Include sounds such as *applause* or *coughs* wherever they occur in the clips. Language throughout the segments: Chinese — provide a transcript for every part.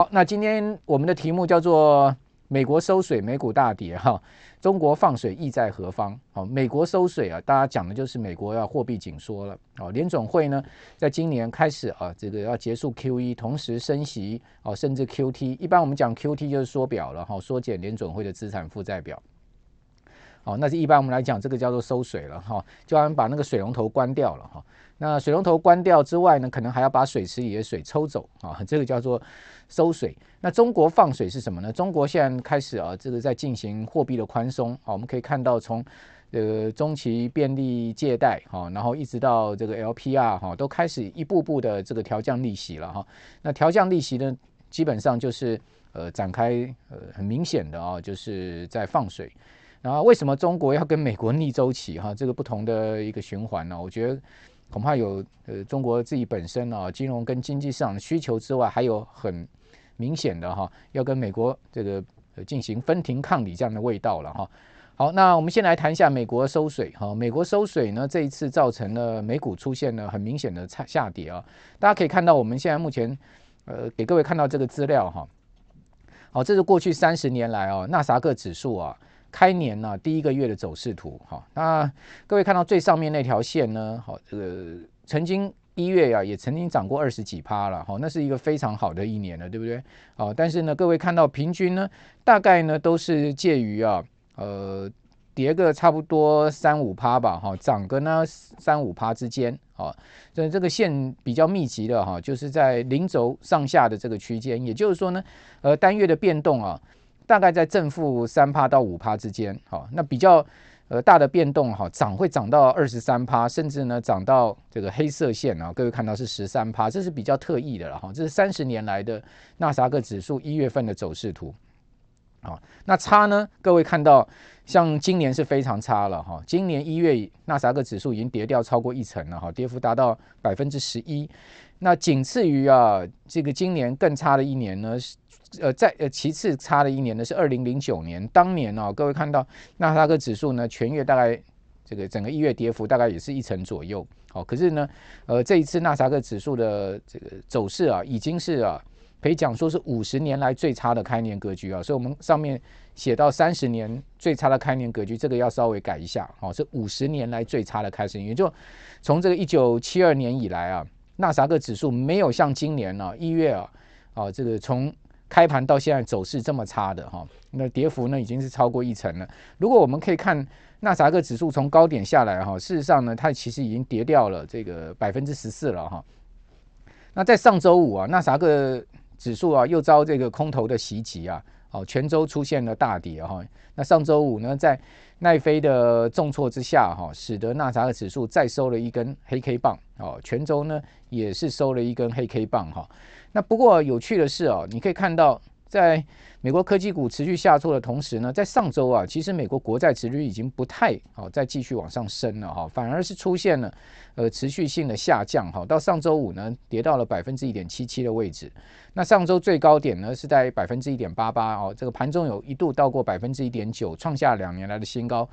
好，那今天我们的题目叫做“美国收水，美股大跌”哈，中国放水意在何方？好，美国收水啊，大家讲的就是美国要货币紧缩了。哦，联总会呢，在今年开始啊，这个要结束 QE，同时升息哦，甚至 QT。一般我们讲 QT 就是缩表了哈，缩减联总会的资产负债表。哦，那是一般我们来讲，这个叫做收水了哈，就好像把那个水龙头关掉了哈。那水龙头关掉之外呢，可能还要把水池里的水抽走啊，这个叫做收水。那中国放水是什么呢？中国现在开始啊，这个在进行货币的宽松啊，我们可以看到从呃中期便利借贷哈，然后一直到这个 LPR 哈，都开始一步步的这个调降利息了哈。那调降利息呢，基本上就是呃展开呃很明显的啊，就是在放水。然后为什么中国要跟美国逆周期哈？这个不同的一个循环呢？我觉得。恐怕有呃，中国自己本身啊，金融跟经济市场的需求之外，还有很明显的哈，要跟美国这个进行分庭抗礼这样的味道了哈。好，那我们先来谈一下美国收水哈。美国收水呢，这一次造成了美股出现了很明显的差下跌啊。大家可以看到，我们现在目前呃，给各位看到这个资料哈。好，这是过去三十年来啊，纳萨克指数啊。开年呢、第一个月的走势图，哈，那各位看到最上面那条线呢，好，这个曾经一月呀、啊，也曾经涨过二十几趴了，哈，那是一个非常好的一年了，对不对？好，但是呢，各位看到平均呢，大概呢都是介于啊，呃，跌个差不多三五趴吧，哈，涨个呢三五趴之间，啊，这这个线比较密集的哈，就是在零轴上下的这个区间，也就是说呢，呃，单月的变动啊。大概在正负三趴到五趴之间，好，那比较呃大的变动哈，涨会涨到二十三趴，甚至呢涨到这个黑色线啊，各位看到是十三趴，这是比较特异的了哈，这是三十年来的纳斯达克指数一月份的走势图，啊，那差呢，各位看到像今年是非常差了哈，今年一月纳斯达克指数已经跌掉超过一成了哈，跌幅达到百分之十一，那仅次于啊这个今年更差的一年呢。呃，在呃，其次差的一年呢是二零零九年，当年哦，各位看到纳斯达克指数呢全月大概这个整个一月跌幅大概也是一成左右，好，可是呢，呃，这一次纳斯达克指数的这个走势啊，已经是啊可以讲说是五十年来最差的开年格局啊，所以我们上面写到三十年最差的开年格局，这个要稍微改一下，好，是五十年来最差的开始，也就从这个一九七二年以来啊，纳斯达克指数没有像今年呢、啊、一月啊，啊这个从开盘到现在走势这么差的哈，那跌幅呢已经是超过一成了。如果我们可以看纳斯达克指数从高点下来哈，事实上呢，它其实已经跌掉了这个百分之十四了哈。那在上周五啊，纳斯达克指数啊又遭这个空头的袭击啊，哦，全周出现了大跌哈。那上周五呢，在奈飞的重挫之下哈，使得纳斯达克指数再收了一根黑 K 棒哦，全周呢也是收了一根黑 K 棒哈。那不过有趣的是哦，你可以看到，在美国科技股持续下挫的同时呢，在上周啊，其实美国国债殖利率已经不太好再继续往上升了哈，反而是出现了呃持续性的下降哈。到上周五呢，跌到了百分之一点七七的位置。那上周最高点呢是在百分之一点八八哦，这个盘中有一度到过百分之一点九，创下两年来的新高。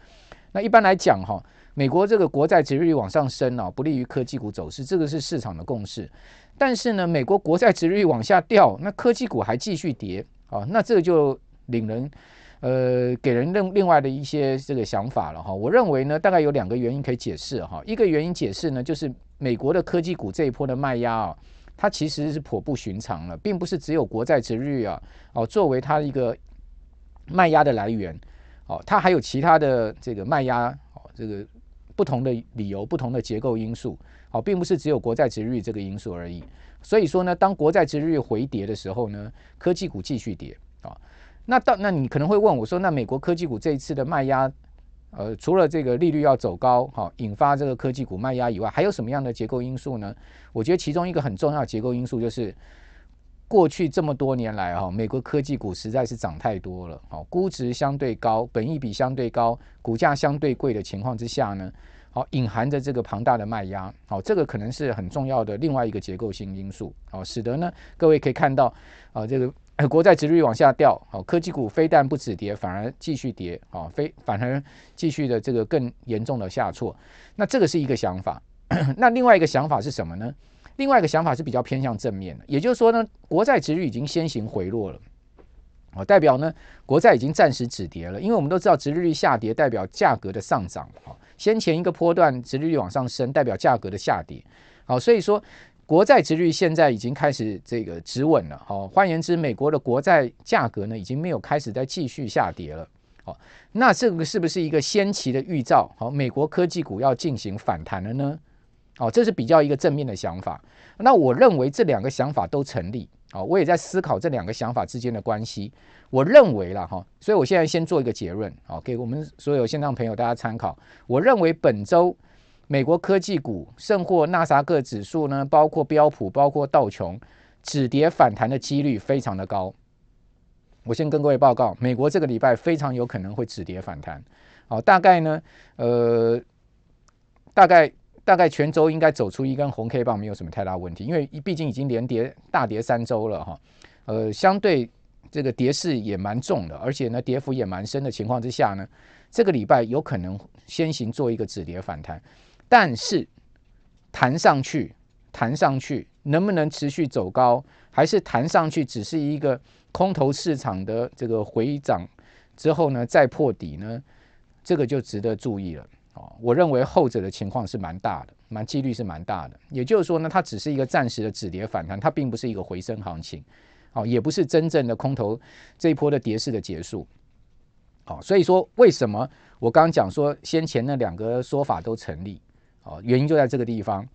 那一般来讲哈，美国这个国债殖利率往上升啊，不利于科技股走势，这个是市场的共识。但是呢，美国国债殖率往下掉，那科技股还继续跌啊，那这就令人呃给人另另外的一些这个想法了哈。我认为呢，大概有两个原因可以解释哈。一个原因解释呢，就是美国的科技股这一波的卖压啊，它其实是颇不寻常了，并不是只有国债殖率啊哦作为它一个卖压的来源哦，它还有其他的这个卖压哦，这个不同的理由、不同的结构因素。哦，并不是只有国债殖利率这个因素而已，所以说呢，当国债殖利率回跌的时候呢，科技股继续跌啊。那到那你可能会问我说，那美国科技股这一次的卖压，呃，除了这个利率要走高，哈，引发这个科技股卖压以外，还有什么样的结构因素呢？我觉得其中一个很重要的结构因素就是，过去这么多年来哈，美国科技股实在是涨太多了，好，估值相对高，本益比相对高，股价相对贵的情况之下呢。好，隐含着这个庞大的卖压，好，这个可能是很重要的另外一个结构性因素，好，使得呢，各位可以看到，啊，这个国债殖利率往下掉，好，科技股非但不止跌，反而继续跌，啊，非反而继续的这个更严重的下挫，那这个是一个想法，*coughs* 那另外一个想法是什么呢？另外一个想法是比较偏向正面的，也就是说呢，国债殖率已经先行回落了，哦，代表呢国债已经暂时止跌了。因为我们都知道，殖利率下跌代表价格的上涨，哦，先前一个波段殖利率往上升，代表价格的下跌，好，所以说国债殖率现在已经开始这个止稳了，好，换言之，美国的国债价格呢已经没有开始再继续下跌了，好，那这个是不是一个先期的预兆？好，美国科技股要进行反弹了呢？哦，这是比较一个正面的想法。那我认为这两个想法都成立。哦，我也在思考这两个想法之间的关系。我认为了哈，所以我现在先做一个结论，好，给我们所有线上朋友大家参考。我认为本周美国科技股甚或纳萨克指数呢，包括标普、包括道琼，止跌反弹的几率非常的高。我先跟各位报告，美国这个礼拜非常有可能会止跌反弹。好，大概呢，呃，大概。大概全周应该走出一根红 K 棒，没有什么太大问题，因为毕竟已经连跌大跌三周了哈。呃，相对这个跌势也蛮重的，而且呢，跌幅也蛮深的情况之下呢，这个礼拜有可能先行做一个止跌反弹，但是弹上去，弹上去能不能持续走高，还是弹上去只是一个空头市场的这个回涨之后呢，再破底呢？这个就值得注意了。我认为后者的情况是蛮大的，蛮几率是蛮大的。也就是说呢，它只是一个暂时的止跌反弹，它并不是一个回升行情，哦，也不是真正的空头这一波的跌势的结束。哦，所以说为什么我刚刚讲说先前那两个说法都成立？哦，原因就在这个地方。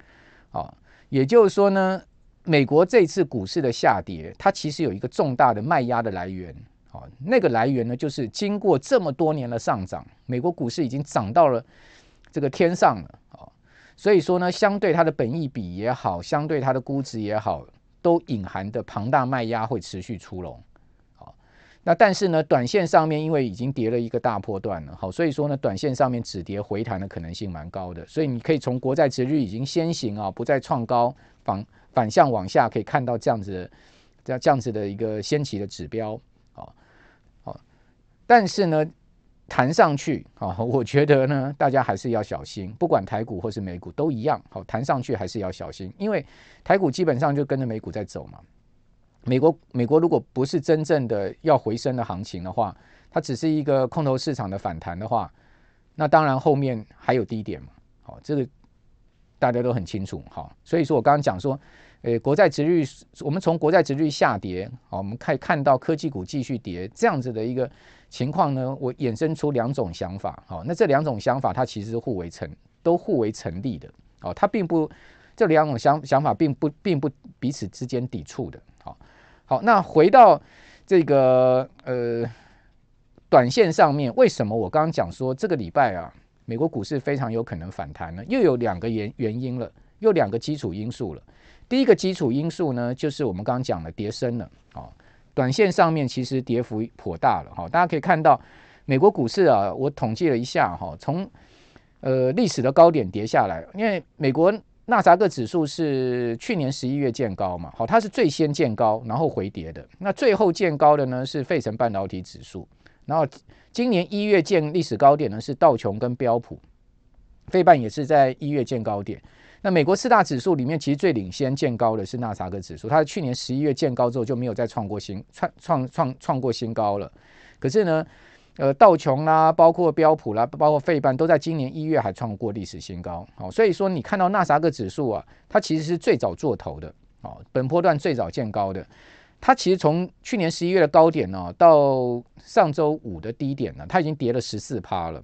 哦，也就是说呢，美国这次股市的下跌，它其实有一个重大的卖压的来源。哦，那个来源呢，就是经过这么多年的上涨，美国股市已经涨到了。这个天上了啊，所以说呢，相对它的本益比也好，相对它的估值也好，都隐含的庞大卖压会持续出笼。好，那但是呢，短线上面因为已经跌了一个大波段了，好，所以说呢，短线上面止跌回弹的可能性蛮高的，所以你可以从国债殖率已经先行啊，不再创高，反反向往下，可以看到这样子这样这样子的一个先期的指标。好，好，但是呢。弹上去啊，*laughs* 我觉得呢，大家还是要小心，不管台股或是美股都一样。好，弹上去还是要小心，因为台股基本上就跟着美股在走嘛。美国美国如果不是真正的要回升的行情的话，它只是一个空头市场的反弹的话，那当然后面还有低点嘛。好，这个大家都很清楚。好，所以说我刚刚讲说，诶，国债殖率，我们从国债殖率下跌，好，我们可以看到科技股继续跌，这样子的一个。情况呢，我衍生出两种想法，好，那这两种想法它其实是互为成，都互为成立的，哦，它并不这两种想想法并不并不彼此之间抵触的，好，好，那回到这个呃短线上面，为什么我刚刚讲说这个礼拜啊，美国股市非常有可能反弹呢？又有两个原原因了，又两个基础因素了。第一个基础因素呢，就是我们刚刚讲的跌升了，啊。短线上面其实跌幅颇大了哈，大家可以看到美国股市啊，我统计了一下哈，从呃历史的高点跌下来，因为美国纳扎克指数是去年十一月见高嘛，好，它是最先见高，然后回跌的。那最后见高的呢是费城半导体指数，然后今年一月见历史高点呢是道琼跟标普，费半也是在一月见高点。那美国四大指数里面，其实最领先见高的是纳斯达克指数，它去年十一月见高之后就没有再创过新创创创创过新高了。可是呢，呃，道琼啦，包括标普啦，包括费半，都在今年一月还创过历史新高。好，所以说你看到纳斯达克指数啊，它其实是最早做头的，哦，本波段最早见高的。它其实从去年十一月的高点呢，到上周五的低点呢，它已经跌了十四趴了。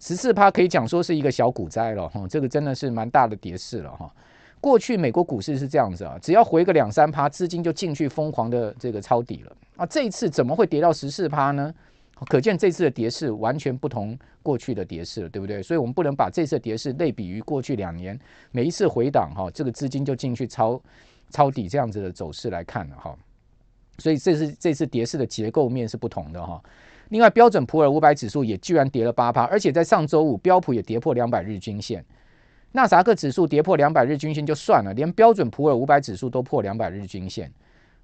十四趴可以讲说是一个小股灾了哈，这个真的是蛮大的跌势了哈。过去美国股市是这样子啊，只要回个两三趴，资金就进去疯狂的这个抄底了啊。这一次怎么会跌到十四趴呢？可见这次的跌势完全不同过去的跌势了，对不对？所以我们不能把这次的跌势类比于过去两年每一次回档哈，这个资金就进去抄抄底这样子的走势来看了哈。所以这是这次跌势的结构面是不同的哈。另外，标准普尔五百指数也居然跌了八趴，而且在上周五，标普也跌破两百日均线。纳萨克指数跌破两百日均线就算了，连标准普尔五百指数都破两百日均线。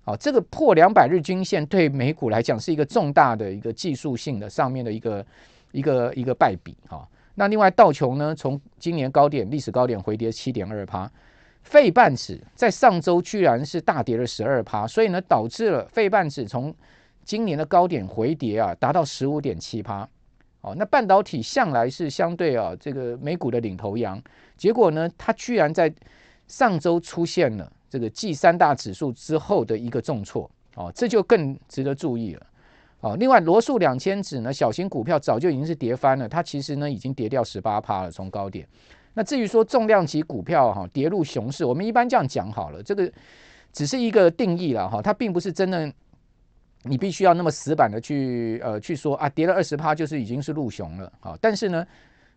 好，这个破两百日均线对美股来讲是一个重大的一个技术性的上面的一个一个一个败笔。哈，那另外道琼呢，从今年高点历史高点回跌七点二趴，费半指在上周居然是大跌了十二趴，所以呢，导致了费半指从今年的高点回跌啊，达到十五点七趴。哦，那半导体向来是相对啊这个美股的领头羊，结果呢，它居然在上周出现了这个继三大指数之后的一个重挫。哦，这就更值得注意了。哦，另外罗素两千指呢，小型股票早就已经是跌翻了，它其实呢已经跌掉十八趴了，从高点。那至于说重量级股票哈跌入熊市，我们一般这样讲好了，这个只是一个定义了哈，它并不是真的你必须要那么死板的去呃去说啊跌了二十趴就是已经是入熊了哈。但是呢，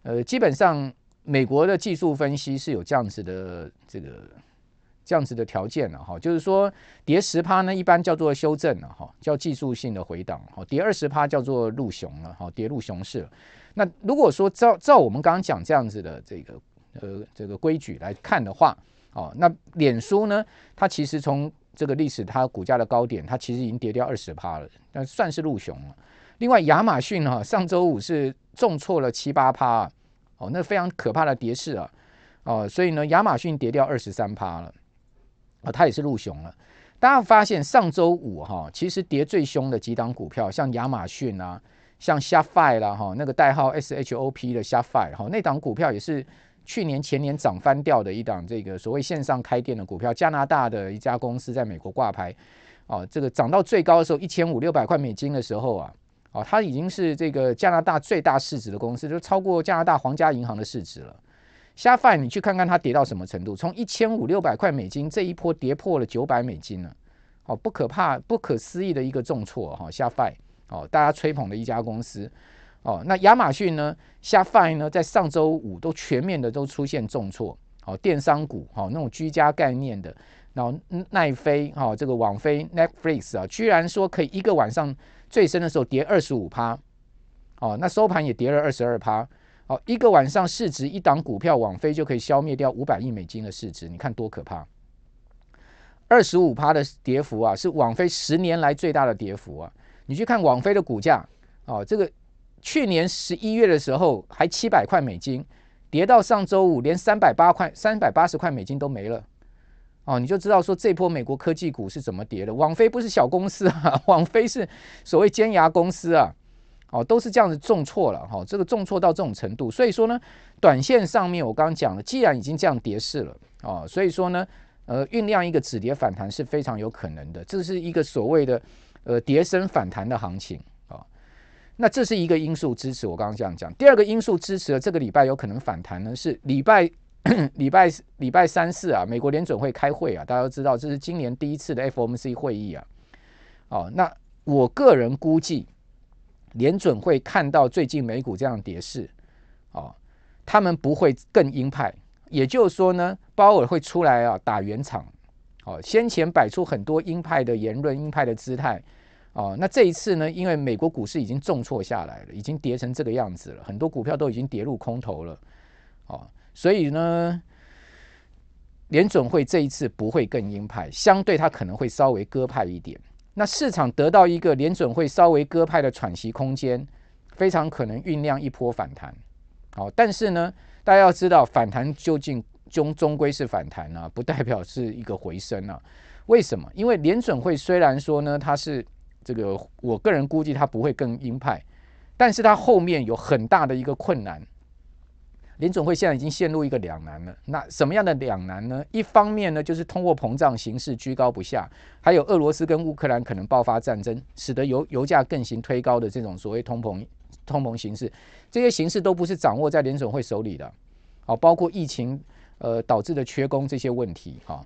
呃，基本上美国的技术分析是有这样子的这个。这样子的条件了哈，就是说跌十趴呢，一般叫做修正了哈，叫技术性的回档哈；跌二十趴叫做入熊了哈，跌入熊市了。那如果说照照我们刚刚讲这样子的这个呃这个规矩来看的话，哦，那脸书呢，它其实从这个历史它股价的高点，它其实已经跌掉二十趴了，那算是入熊了。另外亚马逊哈，上周五是重挫了七八趴，哦，那非常可怕的跌势啊，哦，所以呢，亚马逊跌掉二十三趴了。啊，它也是入熊了。大家发现上周五哈，其实跌最凶的几档股票，像亚马逊啊，像 Shopify 啦哈，那个代号 SHOP 的 Shopify 哈，那档股票也是去年前年涨翻掉的一档这个所谓线上开店的股票，加拿大的一家公司在美国挂牌，哦，这个涨到最高的时候一千五六百块美金的时候啊，哦，它已经是这个加拿大最大市值的公司，就超过加拿大皇家银行的市值了。虾饭，你去看看它跌到什么程度？从一千五六百块美金这一波跌破了九百美金了，哦，不可怕、不可思议的一个重挫哈！虾饭哦，大家吹捧的一家公司哦。那亚马逊呢？虾饭呢，在上周五都全面的都出现重挫，哦，电商股哦，那种居家概念的，然后奈飞哦，这个网飞 Netflix 啊，居然说可以一个晚上最深的时候跌二十五趴，哦，那收盘也跌了二十二趴。哦，一个晚上市值一档股票网飞就可以消灭掉五百亿美金的市值，你看多可怕！二十五趴的跌幅啊，是网飞十年来最大的跌幅啊！你去看网飞的股价，哦，这个去年十一月的时候还七百块美金，跌到上周五连三百八块、三百八十块美金都没了，哦，你就知道说这波美国科技股是怎么跌的。网飞不是小公司啊，*laughs* 网飞是所谓尖牙公司啊。哦，都是这样子重挫了哈，这个重挫到这种程度，所以说呢，短线上面我刚刚讲了，既然已经这样跌势了啊，所以说呢，呃，酝酿一个止跌反弹是非常有可能的，这是一个所谓的呃跌升反弹的行情。那这是一个因素支持，我刚刚这样讲。第二个因素支持了这个礼拜有可能反弹呢，是礼拜 *coughs* 礼拜礼拜三四啊，美国联准会开会啊，大家都知道这是今年第一次的 FOMC 会议啊。哦，那我个人估计。联准会看到最近美股这样跌势，哦，他们不会更鹰派，也就是说呢，鲍尔会出来啊打圆场，哦，先前摆出很多鹰派的言论、鹰派的姿态，哦，那这一次呢，因为美国股市已经重挫下来了，已经跌成这个样子了，很多股票都已经跌入空头了，哦，所以呢，联准会这一次不会更鹰派，相对它可能会稍微鸽派一点。那市场得到一个联准会稍微鸽派的喘息空间，非常可能酝酿一波反弹。好，但是呢，大家要知道，反弹究竟终终归是反弹啊，不代表是一个回升啊。为什么？因为联准会虽然说呢，它是这个，我个人估计它不会更鹰派，但是它后面有很大的一个困难。联准会现在已经陷入一个两难了。那什么样的两难呢？一方面呢，就是通货膨胀形势居高不下，还有俄罗斯跟乌克兰可能爆发战争，使得油油价更行推高的这种所谓通膨通膨形势，这些形势都不是掌握在联准会手里的。好，包括疫情呃导致的缺工这些问题，哈，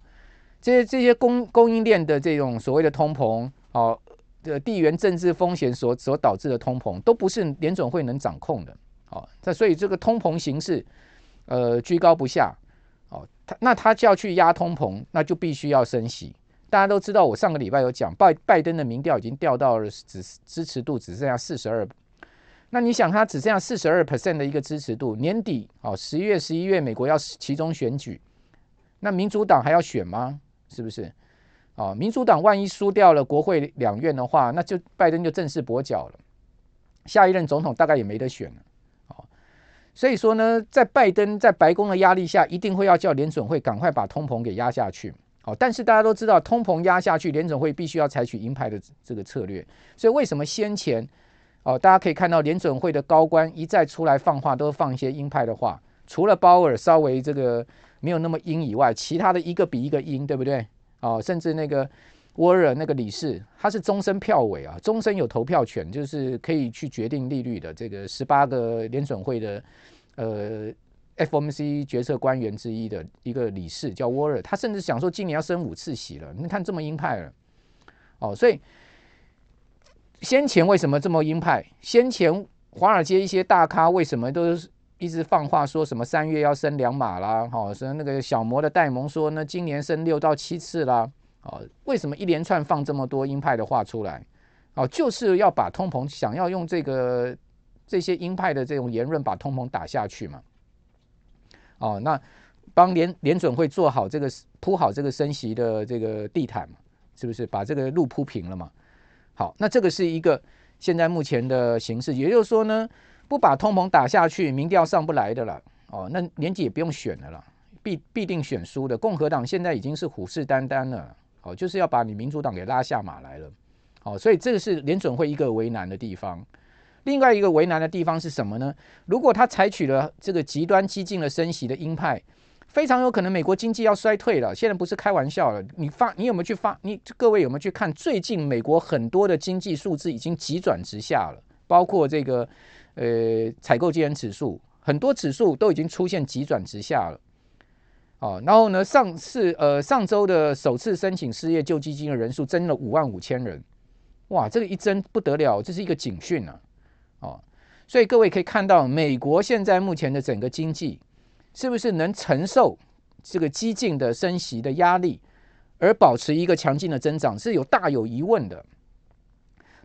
这些这些供供应链的这种所谓的通膨，好，的地缘政治风险所所导致的通膨，都不是联准会能掌控的。哦，这所以这个通膨形势，呃，居高不下。哦，他那他就要去压通膨，那就必须要升息。大家都知道，我上个礼拜有讲，拜拜登的民调已经掉到了只支持度只剩下四十二。那你想，他只剩下四十二 percent 的一个支持度，年底哦，十一月、十一月，美国要其中选举，那民主党还要选吗？是不是？哦，民主党万一输掉了国会两院的话，那就拜登就正式跛脚了，下一任总统大概也没得选了。所以说呢，在拜登在白宫的压力下，一定会要叫联准会赶快把通膨给压下去。好，但是大家都知道，通膨压下去，联准会必须要采取鹰派的这个策略。所以为什么先前哦，大家可以看到联准会的高官一再出来放话，都放一些鹰派的话，除了鲍尔稍微这个没有那么鹰以外，其他的一个比一个鹰，对不对？哦，甚至那个沃尔那个理事，他是终身票委啊，终身有投票权，就是可以去决定利率的这个十八个联准会的呃。FOMC 决策官员之一的一个理事叫沃尔，他甚至想说今年要升五次息了。你看这么鹰派了，哦，所以先前为什么这么鹰派？先前华尔街一些大咖为什么都一直放话说什么三月要升两码啦？哦，说那个小摩的戴蒙说呢，今年升六到七次啦。哦，为什么一连串放这么多鹰派的话出来？哦，就是要把通膨，想要用这个这些鹰派的这种言论把通膨打下去嘛。哦，那帮联联准会做好这个铺好这个升息的这个地毯嘛，是不是把这个路铺平了嘛？好，那这个是一个现在目前的形势，也就是说呢，不把通膨打下去，民调上不来的了。哦，那年底也不用选了啦，必必定选输的。共和党现在已经是虎视眈眈了，哦，就是要把你民主党给拉下马来了。哦，所以这个是联准会一个为难的地方。另外一个为难的地方是什么呢？如果他采取了这个极端激进的升息的鹰派，非常有可能美国经济要衰退了。现在不是开玩笑了。你发，你有没有去发？你各位有没有去看？最近美国很多的经济数字已经急转直下了，包括这个呃采购经理指数，很多指数都已经出现急转直下了。哦，然后呢，上次呃上周的首次申请失业救济金的人数增了五万五千人，哇，这个一增不得了，这是一个警讯啊。哦，所以各位可以看到，美国现在目前的整个经济是不是能承受这个激进的升息的压力，而保持一个强劲的增长，是有大有疑问的。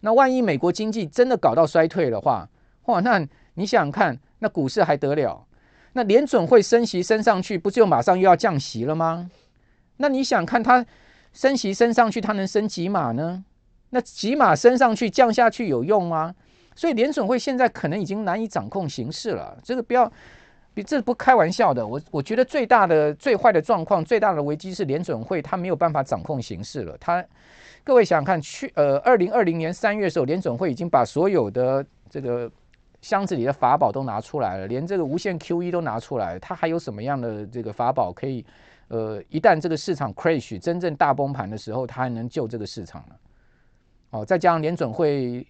那万一美国经济真的搞到衰退的话，哇，那你想想看，那股市还得了？那联准会升息升上去，不就马上又要降息了吗？那你想看它升息升上去，它能升几码呢？那几码升上去，降下去有用吗？所以联准会现在可能已经难以掌控形势了，这个不要，比这不开玩笑的。我我觉得最大的、最坏的状况、最大的危机是联准会它没有办法掌控形势了。它，各位想想看，去呃，二零二零年三月的时候，联准会已经把所有的这个箱子里的法宝都拿出来了，连这个无限 QE 都拿出来了，它还有什么样的这个法宝可以呃，一旦这个市场 crash 真正大崩盘的时候，它还能救这个市场呢？哦，再加上联准会。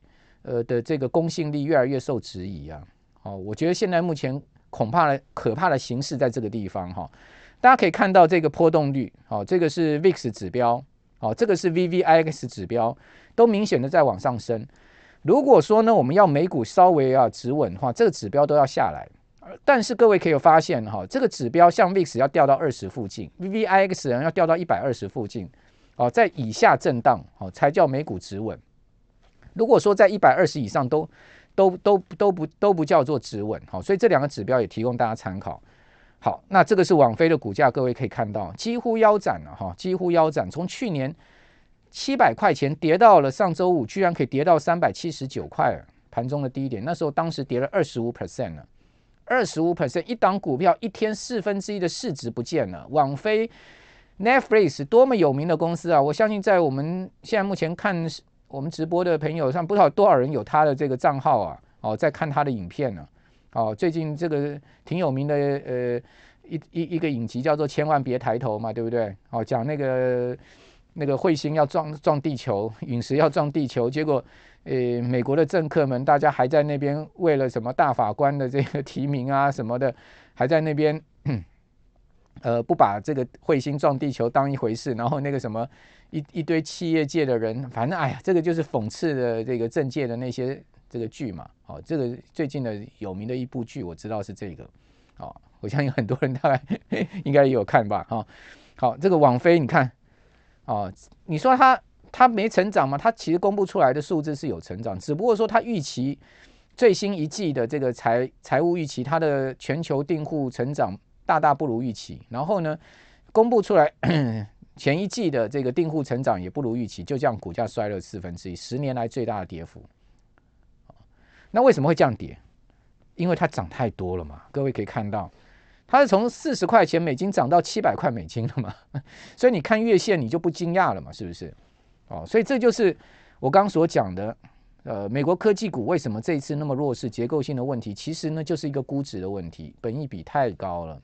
呃的这个公信力越来越受质疑啊！哦，我觉得现在目前恐怕的可怕的形势在这个地方哈。大家可以看到这个波动率，哦，这个是 VIX 指标，哦，这个是 VVIX 指标，都明显的在往上升。如果说呢，我们要美股稍微啊止稳的话，这个指标都要下来。但是各位可以有发现哈，这个指标像 VIX 要掉到二十附近，VVIX 要掉到一百二十附近，哦，在以下震荡，哦，才叫美股止稳。如果说在一百二十以上都都都都不都不叫做止稳，好，所以这两个指标也提供大家参考。好，那这个是网飞的股价，各位可以看到几乎腰斩了哈，几乎腰斩，从去年七百块钱跌到了上周五，居然可以跌到三百七十九块，盘中的低点，那时候当时跌了二十五 percent 了，二十五 percent，一档股票一天四分之一的市值不见了。网飞 Netflix 多么有名的公司啊，我相信在我们现在目前看。我们直播的朋友上不知道多少人有他的这个账号啊，哦，在看他的影片呢，哦，最近这个挺有名的，呃，一一一个影集叫做《千万别抬头》嘛，对不对？哦，讲那个那个彗星要撞撞地球，陨石要撞地球，结果，呃，美国的政客们大家还在那边为了什么大法官的这个 *laughs* 提名啊什么的，还在那边，*clears throat* 呃，不把这个彗星撞地球当一回事，然后那个什么。一一堆企业界的人，反正哎呀，这个就是讽刺的这个政界的那些这个剧嘛。哦，这个最近的有名的一部剧，我知道是这个。哦，我相信很多人大概 *laughs* 应该也有看吧。哈、哦，好，这个网飞你看，哦，你说它它没成长吗？它其实公布出来的数字是有成长，只不过说它预期最新一季的这个财财务预期，它的全球订户成长大大不如预期。然后呢，公布出来。前一季的这个订户成长也不如预期，就这样股价摔了四分之一，十年来最大的跌幅。那为什么会这样跌？因为它涨太多了嘛。各位可以看到，它是从四十块钱美金涨到七百块美金了嘛，*laughs* 所以你看月线你就不惊讶了嘛，是不是？哦，所以这就是我刚所讲的，呃，美国科技股为什么这一次那么弱势？结构性的问题，其实呢就是一个估值的问题，本益比太高了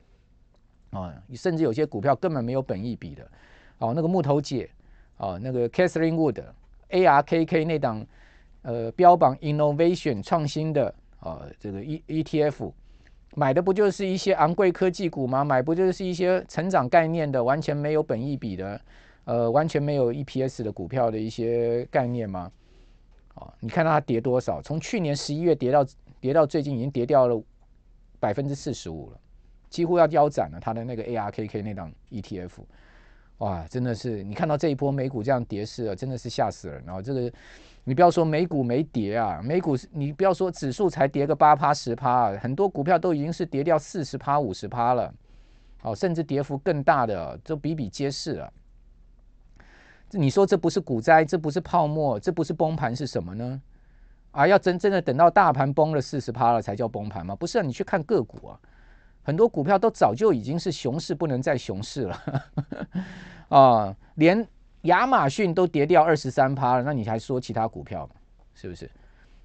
啊，甚至有些股票根本没有本益比的。哦，那个木头姐，哦，那个 Catherine Wood，ARKK 那档。呃，标榜 innovation 创新的呃，这个 E ETF 买的不就是一些昂贵科技股吗？买不就是一些成长概念的，完全没有本益比的，呃，完全没有 EPS 的股票的一些概念吗？哦，你看它跌多少？从去年十一月跌到跌到最近，已经跌掉了百分之四十五了，几乎要腰斩了。它的那个 ARKK 那档 ETF，哇，真的是你看到这一波美股这样跌势啊，真的是吓死人。然后这个。你不要说美股没跌啊，美股你不要说指数才跌个八趴十趴，很多股票都已经是跌掉四十趴五十趴了，哦，甚至跌幅更大的都比比皆是了。你说这不是股灾，这不是泡沫，这不是崩盘是什么呢？啊，要真正的等到大盘崩了四十趴了才叫崩盘吗？不是啊，你去看个股啊，很多股票都早就已经是熊市不能再熊市了，*laughs* 啊，连。亚马逊都跌掉二十三趴了，那你还说其他股票？是不是？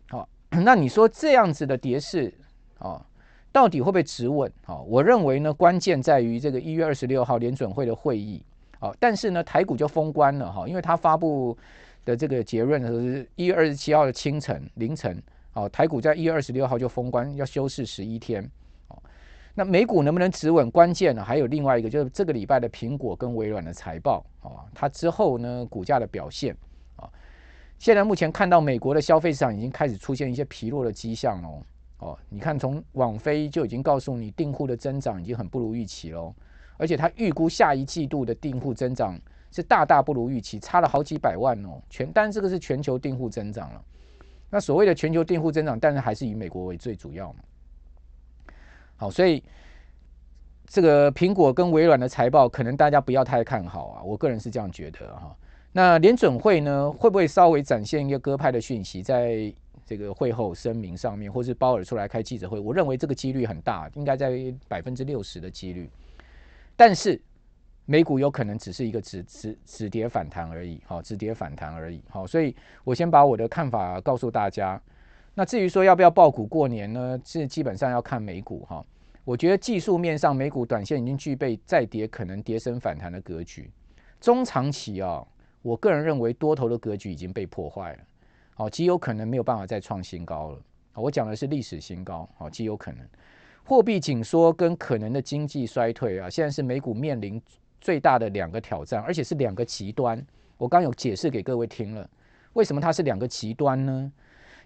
好、*clears throat* 那你说这样子的跌势啊、哦，到底会不会止稳？好、哦，我认为呢，关键在于这个一月二十六号联准会的会议。好、哦，但是呢，台股就封关了哈、哦，因为他发布的这个结论是一月二十七号的清晨凌晨，哦，台股在一月二十六号就封关，要休市十一天。哦那美股能不能止稳？关键呢，还有另外一个，就是这个礼拜的苹果跟微软的财报啊，它之后呢股价的表现啊。现在目前看到美国的消费市场已经开始出现一些疲弱的迹象喽。哦，你看从网飞就已经告诉你，订户的增长已经很不如预期喽，而且它预估下一季度的订户增长是大大不如预期，差了好几百万哦。全单这个是全球订户增长了。那所谓的全球订户增长，但是还是以美国为最主要嘛。好，所以这个苹果跟微软的财报，可能大家不要太看好啊。我个人是这样觉得哈。那联准会呢，会不会稍微展现一个鸽派的讯息，在这个会后声明上面，或是鲍尔出来开记者会？我认为这个几率很大，应该在百分之六十的几率。但是美股有可能只是一个止止止跌反弹而已，好，止跌反弹而已。好，所以我先把我的看法告诉大家。那至于说要不要爆股过年呢？是基本上要看美股哈。我觉得技术面上，美股短线已经具备再跌可能跌升反弹的格局。中长期啊，我个人认为多头的格局已经被破坏了，好，极有可能没有办法再创新高了。我讲的是历史新高，好，极有可能。货币紧缩跟可能的经济衰退啊，现在是美股面临最大的两个挑战，而且是两个极端。我刚有解释给各位听了，为什么它是两个极端呢？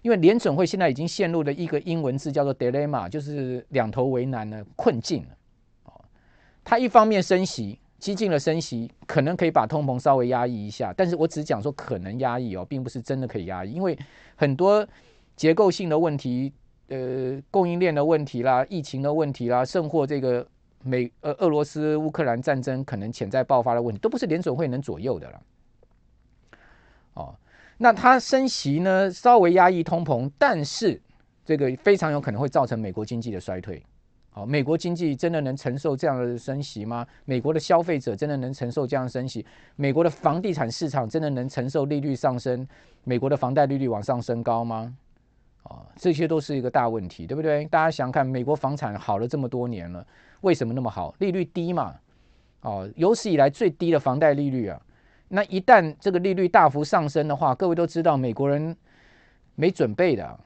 因为联准会现在已经陷入了一个英文字叫做 dilemma，就是两头为难的困境了。哦，它一方面升息，激进的升息，可能可以把通膨稍微压抑一下，但是我只讲说可能压抑哦，并不是真的可以压抑，因为很多结构性的问题，呃，供应链的问题啦，疫情的问题啦，甚或这个美呃俄罗斯乌克兰战争可能潜在爆发的问题，都不是联准会能左右的了。那它升息呢，稍微压抑通膨，但是这个非常有可能会造成美国经济的衰退。好，美国经济真的能承受这样的升息吗？美国的消费者真的能承受这样的升息？美国的房地产市场真的能承受利率上升？美国的房贷利率往上升高吗？啊，这些都是一个大问题，对不对？大家想看，美国房产好了这么多年了，为什么那么好？利率低嘛？哦，有史以来最低的房贷利率啊。那一旦这个利率大幅上升的话，各位都知道，美国人没准备的，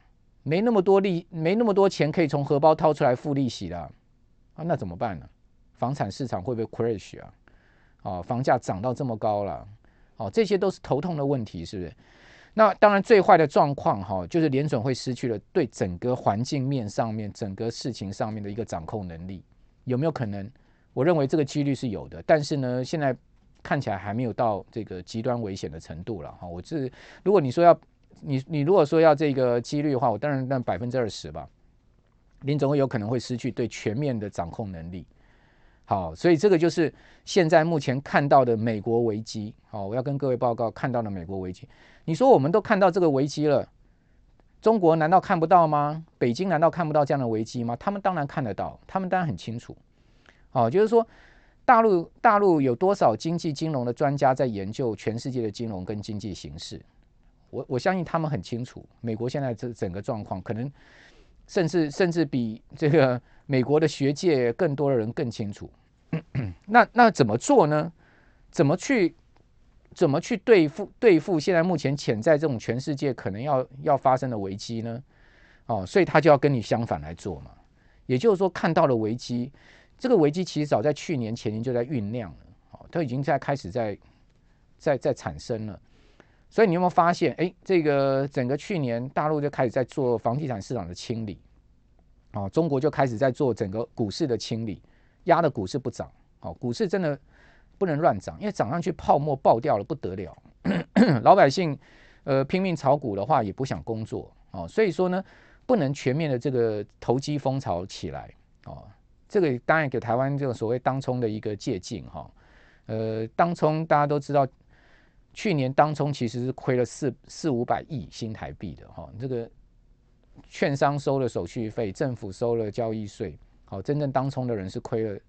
没那么多利，没那么多钱可以从荷包掏出来付利息的啊，那怎么办呢？房产市场会不会 crash 啊？哦，房价涨到这么高了，哦，这些都是头痛的问题，是不是？那当然，最坏的状况哈，就是联准会失去了对整个环境面上面、整个事情上面的一个掌控能力，有没有可能？我认为这个几率是有的，但是呢，现在。看起来还没有到这个极端危险的程度了哈。我是如果你说要你你如果说要这个几率的话，我当然那百分之二十吧。联准会有可能会失去对全面的掌控能力。好，所以这个就是现在目前看到的美国危机。好，我要跟各位报告看到的美国危机。你说我们都看到这个危机了，中国难道看不到吗？北京难道看不到这样的危机吗？他们当然看得到，他们当然很清楚。哦，就是说，大陆大陆有多少经济金融的专家在研究全世界的金融跟经济形势？我我相信他们很清楚，美国现在这整个状况，可能甚至甚至比这个美国的学界更多的人更清楚。那那怎么做呢？怎么去怎么去对付对付现在目前潜在这种全世界可能要要发生的危机呢？哦，所以他就要跟你相反来做嘛。也就是说，看到了危机，这个危机其实早在去年前年就在酝酿了，哦，都已经在开始在在在产生了。所以你有没有发现？哎，这个整个去年大陆就开始在做房地产市场的清理，哦，中国就开始在做整个股市的清理。压的股市不涨，哦，股市真的不能乱涨，因为涨上去泡沫爆掉了不得了，*coughs* 老百姓呃拼命炒股的话也不想工作哦，所以说呢，不能全面的这个投机风潮起来哦，这个当然给台湾这个所谓当冲的一个借鉴哈，呃，当冲大家都知道，去年当冲其实是亏了四四五百亿新台币的哈，这个券商收了手续费，政府收了交易税。好，真正当冲的人是亏了，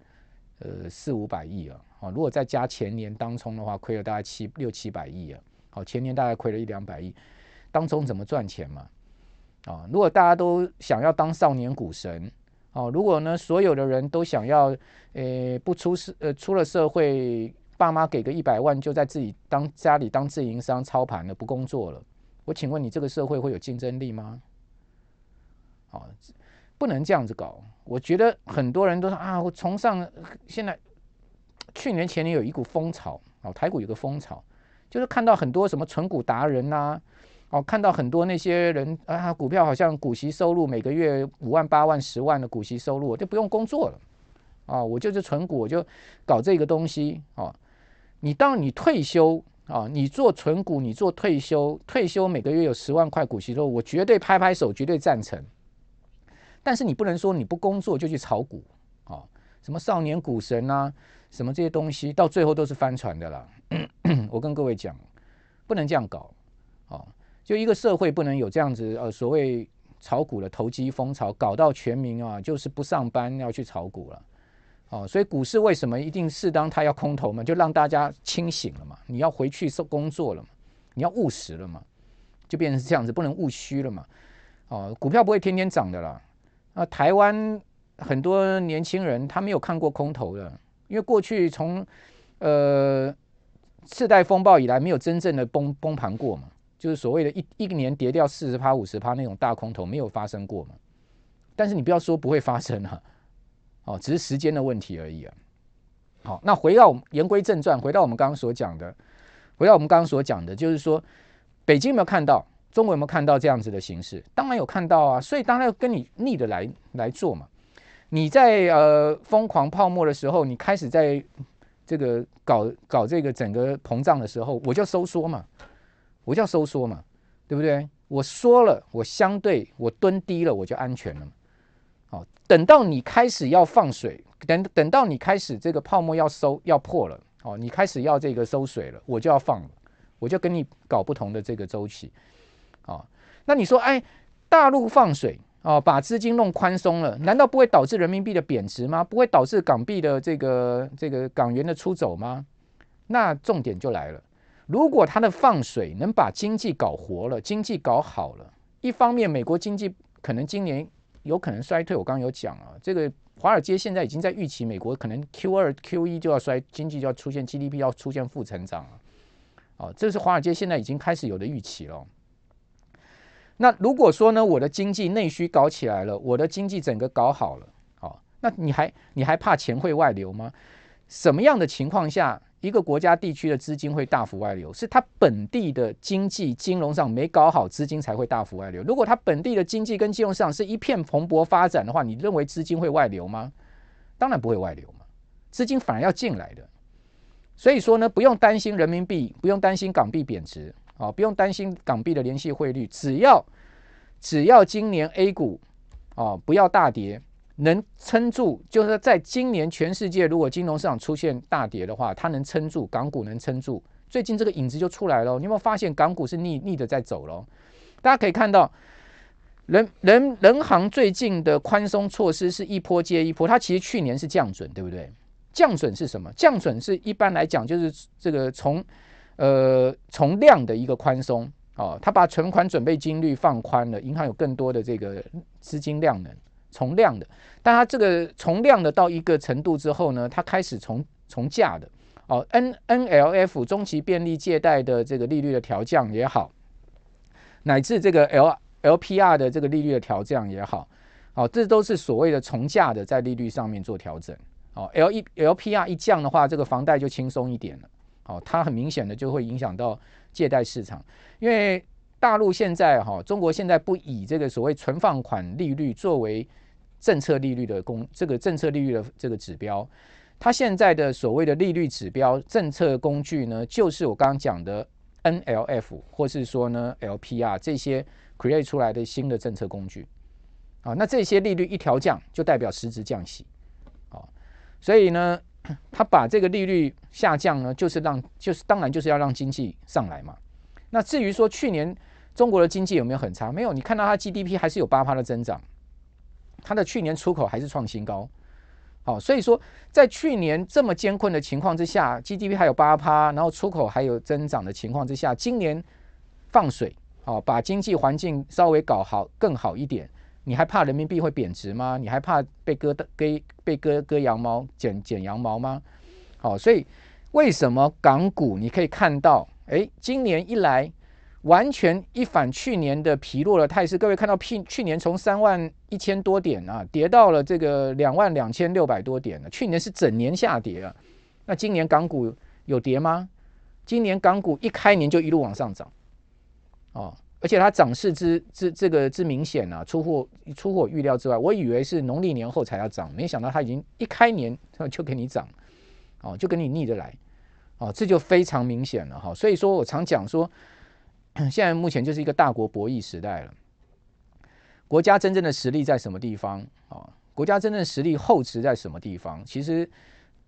呃四五百亿啊。好，如果再加前年当冲的话，亏了大概七六七百亿啊。好，前年大概亏了一两百亿。当冲怎么赚钱嘛？啊，如果大家都想要当少年股神，哦，如果呢所有的人都想要，呃不出社呃出了社会，爸妈给个一百万就在自己当家里当自营商操盘了，不工作了，我请问你这个社会会有竞争力吗？哦？不能这样子搞，我觉得很多人都说啊，我崇尚现在，去年前年有一股风潮哦，台股有个风潮，就是看到很多什么存股达人呐，哦，看到很多那些人啊，股票好像股息收入每个月五万八万十万的股息收入，我就不用工作了啊，我就是存股，我就搞这个东西啊。你当你退休啊，你做存股，你做退休，退休每个月有十万块股息收入，我绝对拍拍手，绝对赞成。但是你不能说你不工作就去炒股啊，什么少年股神啊，什么这些东西，到最后都是翻船的啦。*coughs* 我跟各位讲，不能这样搞啊！就一个社会不能有这样子呃所谓炒股的投机风潮，搞到全民啊就是不上班要去炒股了。哦，所以股市为什么一定适当它要空头嘛？就让大家清醒了嘛，你要回去受工作了嘛，你要务实了嘛，就变成这样子，不能务虚了嘛。哦，股票不会天天涨的啦。啊，台湾很多年轻人他没有看过空头的，因为过去从呃次贷风暴以来没有真正的崩崩盘过嘛，就是所谓的一一年跌掉四十趴五十趴那种大空头没有发生过嘛。但是你不要说不会发生啊，哦，只是时间的问题而已啊。好，那回到我们言归正传，回到我们刚刚所讲的，回到我们刚刚所讲的，就是说北京有没有看到？中国有没有看到这样子的形势？当然有看到啊，所以当然要跟你逆着来来做嘛。你在呃疯狂泡沫的时候，你开始在这个搞搞这个整个膨胀的时候，我就收缩嘛，我叫收缩嘛，对不对？我说了，我相对我蹲低了，我就安全了。好，等到你开始要放水，等等到你开始这个泡沫要收要破了，哦，你开始要这个收水了，我就要放了，我就跟你搞不同的这个周期。哦，那你说，哎，大陆放水哦，把资金弄宽松了，难道不会导致人民币的贬值吗？不会导致港币的这个这个港元的出走吗？那重点就来了，如果他的放水能把经济搞活了，经济搞好了，一方面美国经济可能今年有可能衰退，我刚刚有讲啊，这个华尔街现在已经在预期美国可能 Q 二 Q 一就要衰，经济就要出现 GDP 要出现负成长了，哦，这是华尔街现在已经开始有的预期了。那如果说呢，我的经济内需搞起来了，我的经济整个搞好了，好，那你还你还怕钱会外流吗？什么样的情况下，一个国家地区的资金会大幅外流？是它本地的经济金融上没搞好，资金才会大幅外流。如果它本地的经济跟金融市场是一片蓬勃发展的话，你认为资金会外流吗？当然不会外流嘛，资金反而要进来的。所以说呢，不用担心人民币，不用担心港币贬值。啊，不用担心港币的联系汇率，只要只要今年 A 股啊不要大跌，能撑住，就是在今年全世界如果金融市场出现大跌的话，它能撑住，港股能撑住。最近这个影子就出来了，你有没有发现港股是逆逆的在走了？大家可以看到，人人人行最近的宽松措施是一波接一波，它其实去年是降准，对不对？降准是什么？降准是一般来讲就是这个从呃从量的一个宽松哦，它把存款准备金率放宽了，银行有更多的这个资金量能，从量的，但它这个从量的到一个程度之后呢，它开始从从价的哦，N N L F 中期便利借贷的这个利率的调降也好，乃至这个 L LPR 的这个利率的调降也好，哦，这都是所谓的从价的，在利率上面做调整。哦，L 一 LPR 一降的话，这个房贷就轻松一点了。哦，它很明显的就会影响到借贷市场，因为大陆现在哈，中国现在不以这个所谓存放款利率作为政策利率的公这个政策利率的这个指标，它现在的所谓的利率指标政策工具呢，就是我刚刚讲的 NLF 或是说呢 LPR 这些。create 出来的新的政策工具，啊，那这些利率一调降，就代表实质降息，啊，所以呢，他把这个利率下降呢，就是让，就是当然就是要让经济上来嘛。那至于说去年中国的经济有没有很差？没有，你看到它 GDP 还是有八趴的增长，它的去年出口还是创新高，好，所以说在去年这么艰困的情况之下，GDP 还有八趴，然后出口还有增长的情况之下，今年放水。哦，把经济环境稍微搞好更好一点，你还怕人民币会贬值吗？你还怕被割的给被割割羊毛剪剪羊毛吗？好、哦，所以为什么港股你可以看到，哎，今年一来完全一反去年的疲弱的态势。各位看到，去去年从三万一千多点啊，跌到了这个两万两千六百多点了。去年是整年下跌啊，那今年港股有跌吗？今年港股一开年就一路往上涨。哦，而且它涨势之之这个之明显啊，出乎出乎我预料之外。我以为是农历年后才要涨，没想到它已经一开年就给你涨，哦，就跟你逆着来，哦，这就非常明显了哈。所以说我常讲说，*clears throat* 现在目前就是一个大国博弈时代了。国家真正的实力在什么地方啊？国家真正实力厚植在什么地方？其实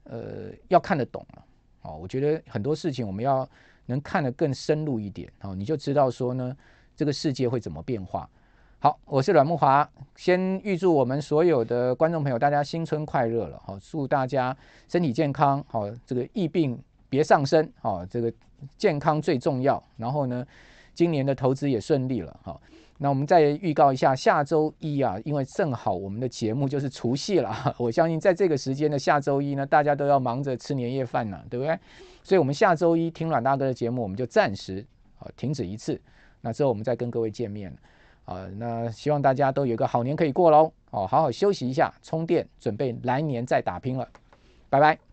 呃要看得懂啊。哦，我觉得很多事情我们要。能看得更深入一点，哦，你就知道说呢，这个世界会怎么变化。好，我是阮慕华，先预祝我们所有的观众朋友，大家新春快乐了，好，祝大家身体健康，好，这个疫病别上升，好，这个健康最重要。然后呢，今年的投资也顺利了，好。那我们再预告一下，下周一啊，因为正好我们的节目就是除夕了，*laughs* 我相信在这个时间的下周一呢，大家都要忙着吃年夜饭呢，对不对？所以，我们下周一听阮大哥的节目，我们就暂时啊停止一次，那之后我们再跟各位见面啊。那希望大家都有个好年可以过喽，哦，好好休息一下，充电，准备来年再打拼了，拜拜。